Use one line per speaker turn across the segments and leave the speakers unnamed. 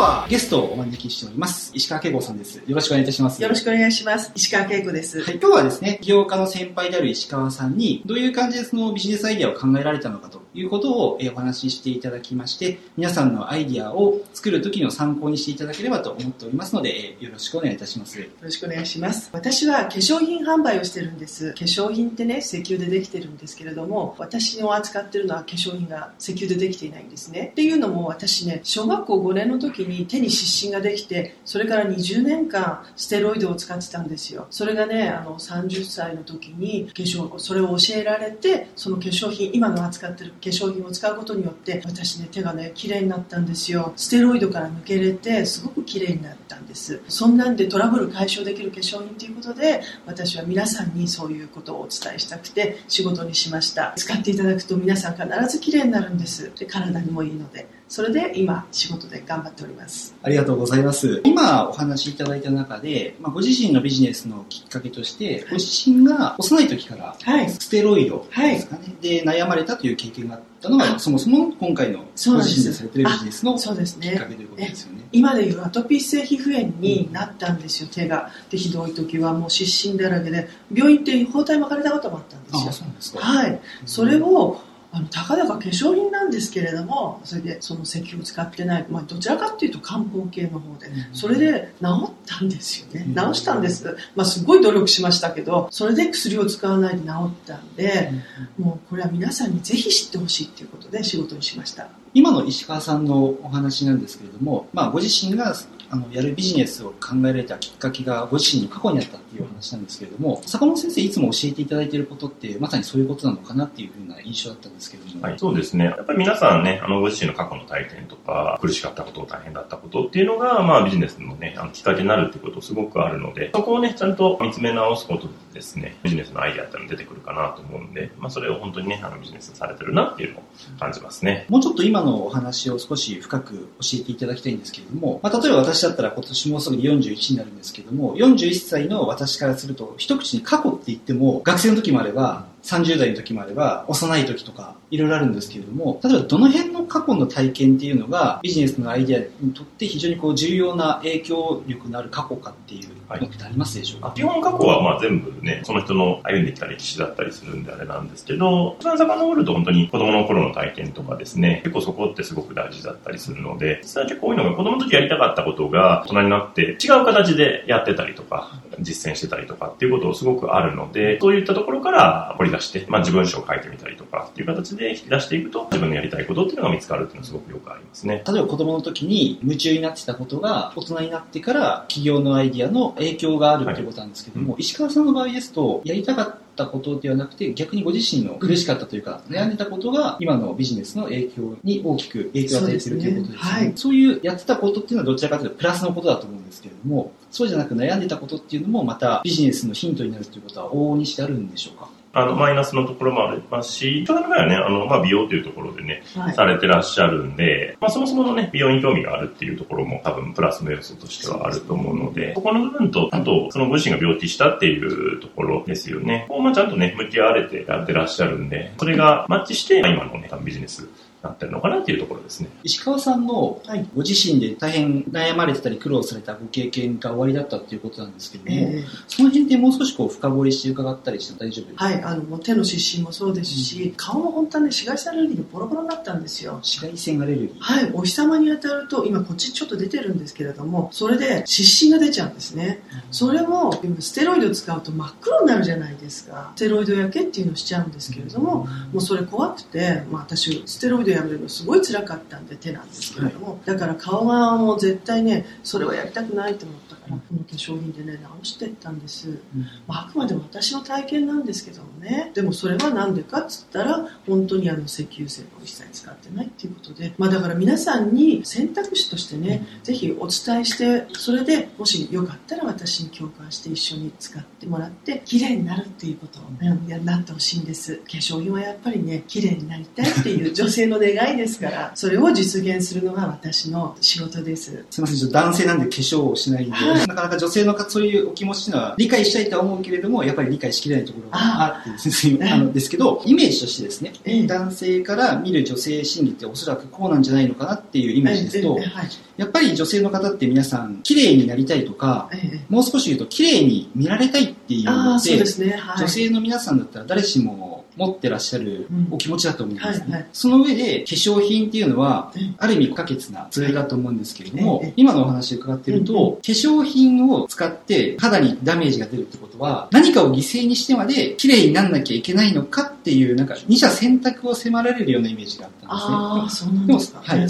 はゲストをお招きしております。石川慶吾さんです。よろしくお願いいたします。
よろしくお願いします。石川恵子です。
はい、今日はですね、起業家の先輩である石川さんに、どういう感じでそのビジネスアイデアを考えられたのかということをえーお話ししていただきまして、皆さんのアイデアを作る時の参考にしていただければと思っておりますので、えーよろしくお願いいたします。
よろしくお願いします。私は化粧品販売をしてるんです。化粧品ってね、石油でできてるんですけれども、私の扱ってるのは化粧品が石油でできていないんですね。っていうのも私ね、小学校5年の時に手に湿疹ができて、それから20年間ステロイドを使ってたんですよ。それがね、あの30歳の時に化粧、それを教えられて、その化粧品、今の扱ってる化粧品を使うことによって、私ね、手がね、綺麗になったんですよ。ステロイドから抜けれて、すごく綺麗になったんです。そんなんでトラブル解消できる化粧品ということで、私は皆さんにそういうことをお伝えしたくて仕事にしました。使っていただくと皆さん必ず綺麗になるんです。で、体にもいいので。それで今仕事で頑張っております。
ありがとうございます。今お話しいただいた中で、まあ、ご自身のビジネスのきっかけとして、ご自身が幼い時から
はい。
ステロイドですかね、で悩まれたという経験があったのが、そもそも今回のご自身でされているビジネスのきっかけということですよね。
今でいうアトピー性皮膚炎になったんですよ、手が。で、ひどい時はもう湿疹だらけで、病院って包帯巻かれたこともあったんですよ
あ。そうなんですか。
はい。それを、あの、たかだか化粧品なんですけれども、それでその石油を使ってない、まあ、どちらかっていうと漢方系の方で、
うん
それで治ったんですよね
うん。
治したんです。まあ、すごい努力しましたけど、それで薬を使わないで治ったんで、もうこれは皆さんにぜひ知ってほしいっていうことで仕事にしました。
今の石川さんのお話なんですけれども、まあ、ご自身があのやるビジネスを考えられたきっかけがご自身の過去にあったっていうお話なんですけれども坂本先生いつも教えていただいていることってまさにそういうことなのかなっていうふうな印象だったんですけれども、
はい、そうですね。やっぱり皆さんね、あの、ご自身の過去の体験とか、苦しかったこと、大変だったことっていうのが、まあ、ビジネスのね、あの、きっかけになるってことすごくあるので、そこをね、ちゃんと見つめ直すことでですね、ビジネスのアイデアっていうのが出てくるかなと思うんで、まあ、それを本当にね、あの、ビジネスされてるなっていうのを感じますね。
もうちょっと今のお話を少し深く教えていただきたいんですけれども、まあ、例えば私だったら今年もうすぐに41になるんですけども、41歳の私からすると、一口に過去って言っても、学生の時もあれば、30代の時もあれば、幼い時とか、いろいろあるんですけれども、例えばどの辺の過去の体験っていうのが、ビジネスのアイデアにとって非常にこう重要な影響力のある過去かっていうのってありますでしょうか、
基本過去はまあ全部ね、その人の歩んできた歴史だったりするんであれなんですけど、一番遡ると本当に子供の頃の体験とかですね、結構そこってすごく大事だったりするので、実は結構多いのが子供の時やりたかったことが大人になって違う形でやってたりとか、実践してたりとかっていうことすごくあるので、そういったところから掘り出して、まあ自分書を書いてみたりとかっていう形で引き出していくと、自分のやりたいことっていうのが見つかるっていうのはすごくよくありますね。
例えば子供の時に夢中になってたことが大人になってから企業のアイディアの影響があるっていうことなんですけども、石川さんの場合ですとやりたかったことではなくて逆にご自身の苦しかったというか、悩んでたことが今のビジネスの影響に大きく影響を与えているということですよね。
そうですねはい
そういうやってたことっていうのはどちらかというとプラスのことだと思うんですけれども、そうじゃなく悩んでたことっていうのもまたビジネスのヒントになるということは往々にしてあるんでしょうか？
あの、マイナスのところもありますし、人の場合はね、あの、まあ美容というところでね、
はい。
されてらっしゃるんで、まあ、そもそものね、美容に興味があるっていうところも多分プラスの要素としてはあると思うので、ここの部分と、あと、そのご自身が病気したっていうところですよね。こうまあちゃんとね、向き合われてやってらっしゃるんで、それがマッチして、まあ今のね、ビジネスになってるのかなっていうところですね。
石川さんの
はい。
ご自身で大変悩まれてたり苦労されたご経験が終わりだったっていうことなんですけれども、
ええ
その辺でもう少しこう深掘りして伺ったりしても大丈夫ですか、
はい、あのもう手の湿疹もそうですし、顔も本当はね紫外線アレルギーでボロボロになったんですよ。
紫外線アレルギー。
はい、お日様に当たると、今こっちちょっと出てるんですけれども、それで湿疹が出ちゃうんですね。それも、ステロイド使うと真っ黒になるじゃないですか。ステロイド焼けっていうのをしちゃうんですけれども、もうそれ怖くて、まあ私、ステロイドやめるのすごい辛かったんで手なんですけれども、だから顔がもう絶対ね、それはやりたくないと思ったから、この化粧品でね、直していったんです。まあ、あくまでも私の体験なんですけどもね。でもそれは何でかっつったら本当にあの石油成分を一切使ってないっていうことで、まあ、だから皆さんに選択肢としてね、ぜひお伝えしてそれでもしよかったら私に共感して一緒に使ってもらって綺麗になるっていうことを、うんやなってほしいんです。化粧品はやっぱりね綺麗になりたいっていう女性の願いですからそれを実現するのが私の仕事です。
すみません、男性なんで化粧をしないんで、
はい。
なかなか女性のそういうお気持ちっていうのは理解したいとは思うけれども、やっぱり理解しきれないところがあ。ってですね、
あ
あのですけど、イメージとしてですね、
ええ。
男性から見る女性心理っておそらくこうなんじゃないのかなっていうイメージですと
ええ、はい
やっぱり女性の方って皆さん、綺麗になりたいとか、
ええ。
もう少し言うと綺麗に見られたいっていう
あ
ので
あそうで、すね。はい。
女性の皆さんだったら誰しも持ってらっしゃる
うん。
お気持ちだと思うんですね。
はいはい。
その上で化粧品っていうのは
ええ、
ある意味不可欠なツールだと思うんですけれども
ええ、
今のお話を伺ってると、
うん
化粧品を使って肌にダメージが出るってことは、何かを犠牲にしてまで綺麗になんなきゃいけないのかっていう、なんか二者選択を迫られるようなイメージがあったんですね。
ああそうなんですか。
はい。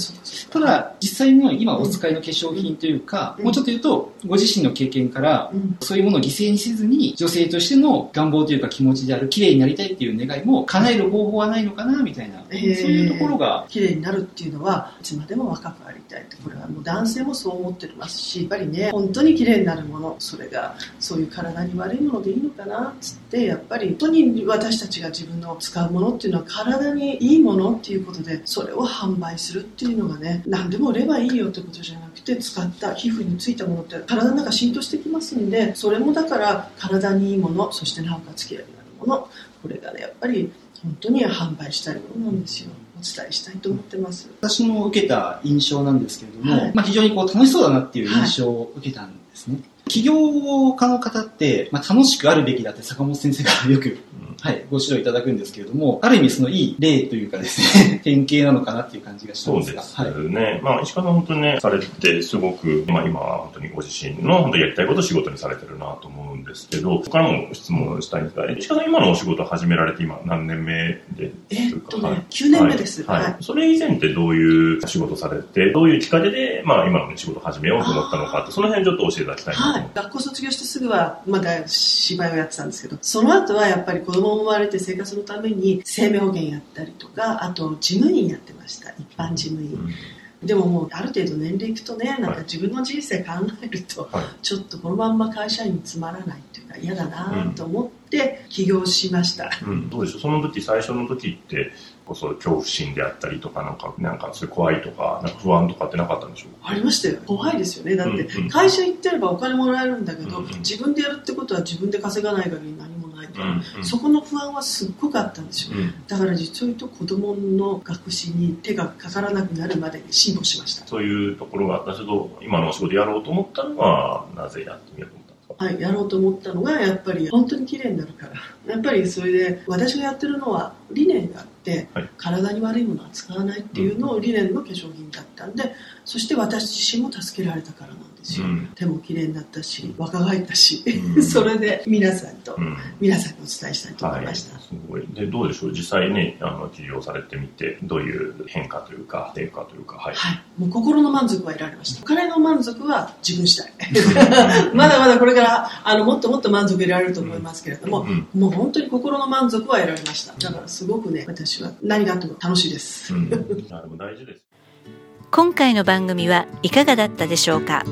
ただ、実際の今お使いの化粧品というか、
うん。
もうちょっと言うと、ご自身の経験から、
うん。
そういうものを犠牲にせずに、女性としての願望というか気持ちである、綺麗になりたいっていう願いも叶える方法はないのかな、みたいな、
えー。
そういうところが、
綺麗になるっていうのはいつまでも若くありたいってこれはもう男性もそう思ってますしやっぱりね本当に綺麗になるものそれがそういう体に悪いものでいいのかなっつってやっぱり本当に私たちが自分の使うものっていうのは体にいいものっていうことでそれを販売するっていうのがね何でも売ればいいよってことじゃなくて使った皮膚についたものって体の中浸透してきますんでそれもだから体にいいものそしてなおかつ綺麗になるものこれがねやっぱり本当に販売したいものなんですよ。お伝えしたいと思ってます。
私の受けた印象なんですけれども、
はい。
まあ、非常にこう楽しそうだなっていう印象を受けたんですね。起業家の方って、まあ、楽しくあるべきだって坂本先生から よく、はい、ご指導いただくんですけれども、ある意味そのいい例というかですね、典型なのかなっていう感じがしたんですが。
そうです
はい。
ね。まあ、石川さん本当にね、されて、すごく、まあ今は本当にご自身の本当にやりたいことを仕事にされてるなと思うんですけど、そこからも質問したいんですが、石川さん今のお仕事を始められて今何年目で
えっとね、
はい
9年目です。
はい。
はい
それ以前ってどういう仕事されて、どういうきっかけで、まあ今の仕事を始めようと思ったのかって、その辺ちょっと教えていただきたいなと思って。
はい、学校卒業してすぐはまだ芝居をやってたんですけどその後はやっぱり子供も生まれて生活のために生命保険やったりとかあと事務員やってました。一般事務員、
うん。
でももうある程度年齢いくとねなん
はい
か自分の人生考えると、
はい。
ちょっとこのまんま会社員につまらないっていうか嫌だなと思って起業しました、
うん、どうでしょう？その時、最初の時って、こそ恐怖心であったりとか、なんか、なんかそういう怖いとか、なんか不安とかってなかったんでしょう？か
ありましたよ。怖いですよね。だって会社行ってればお金もらえるんだけど、
うんうん。
自分でやるってことは自分で稼がない限り何もないから、
うんうん。
そこの不安はすっごくあったんですよ
う。ん。
だから実を言うと子供の学習に手がかからなくなるまでに辛抱しました。
そういうところがあったけど、今のお仕事やろうと思ったのは、なぜやってみようと思ったんですか？
はい、やろうと思ったのがやっぱり本当に綺麗になるから。やっぱりそれで私がやってるのは理念があって、
はい。
体に悪いものは使わないっていうのを理念の化粧品だったんでそして私自身も助けられたからなんですよ、
うん。
手も綺麗になったし若返ったし、
うん。
それで皆さんと、
うん。
皆さんにお伝えしたいと思い
はい、
ました、
すごい。で、どうでしょう？実際ね、あの、起業されてみて、どういう変化というか、変化というか、はい。
はい、もう心の満足は得られました。お金の満足は自分次第。まだまだこれからあのもっともっと満足得られると思いますけれども、
うん。
もう本当に心の満足は得られました。だからすごくね、私は何があっても楽しいです。
うん。あでも大事です。
今回の番組はいかがだったでしょうか？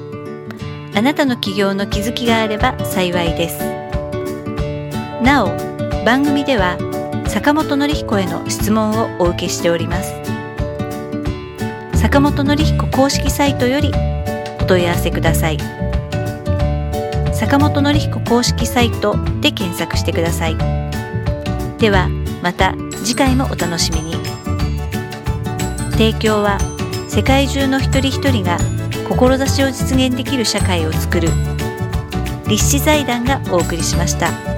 あなたの起業の気づきがあれば幸いですなお番組では坂本典彦への質問をお受けしております坂本典彦公式サイトよりお問い合わせください坂本典彦公式サイトで検索してくださいではまた次回もお楽しみに提供は世界中の一人一人が志を実現できる社会をつくる立志財団がお送りしました。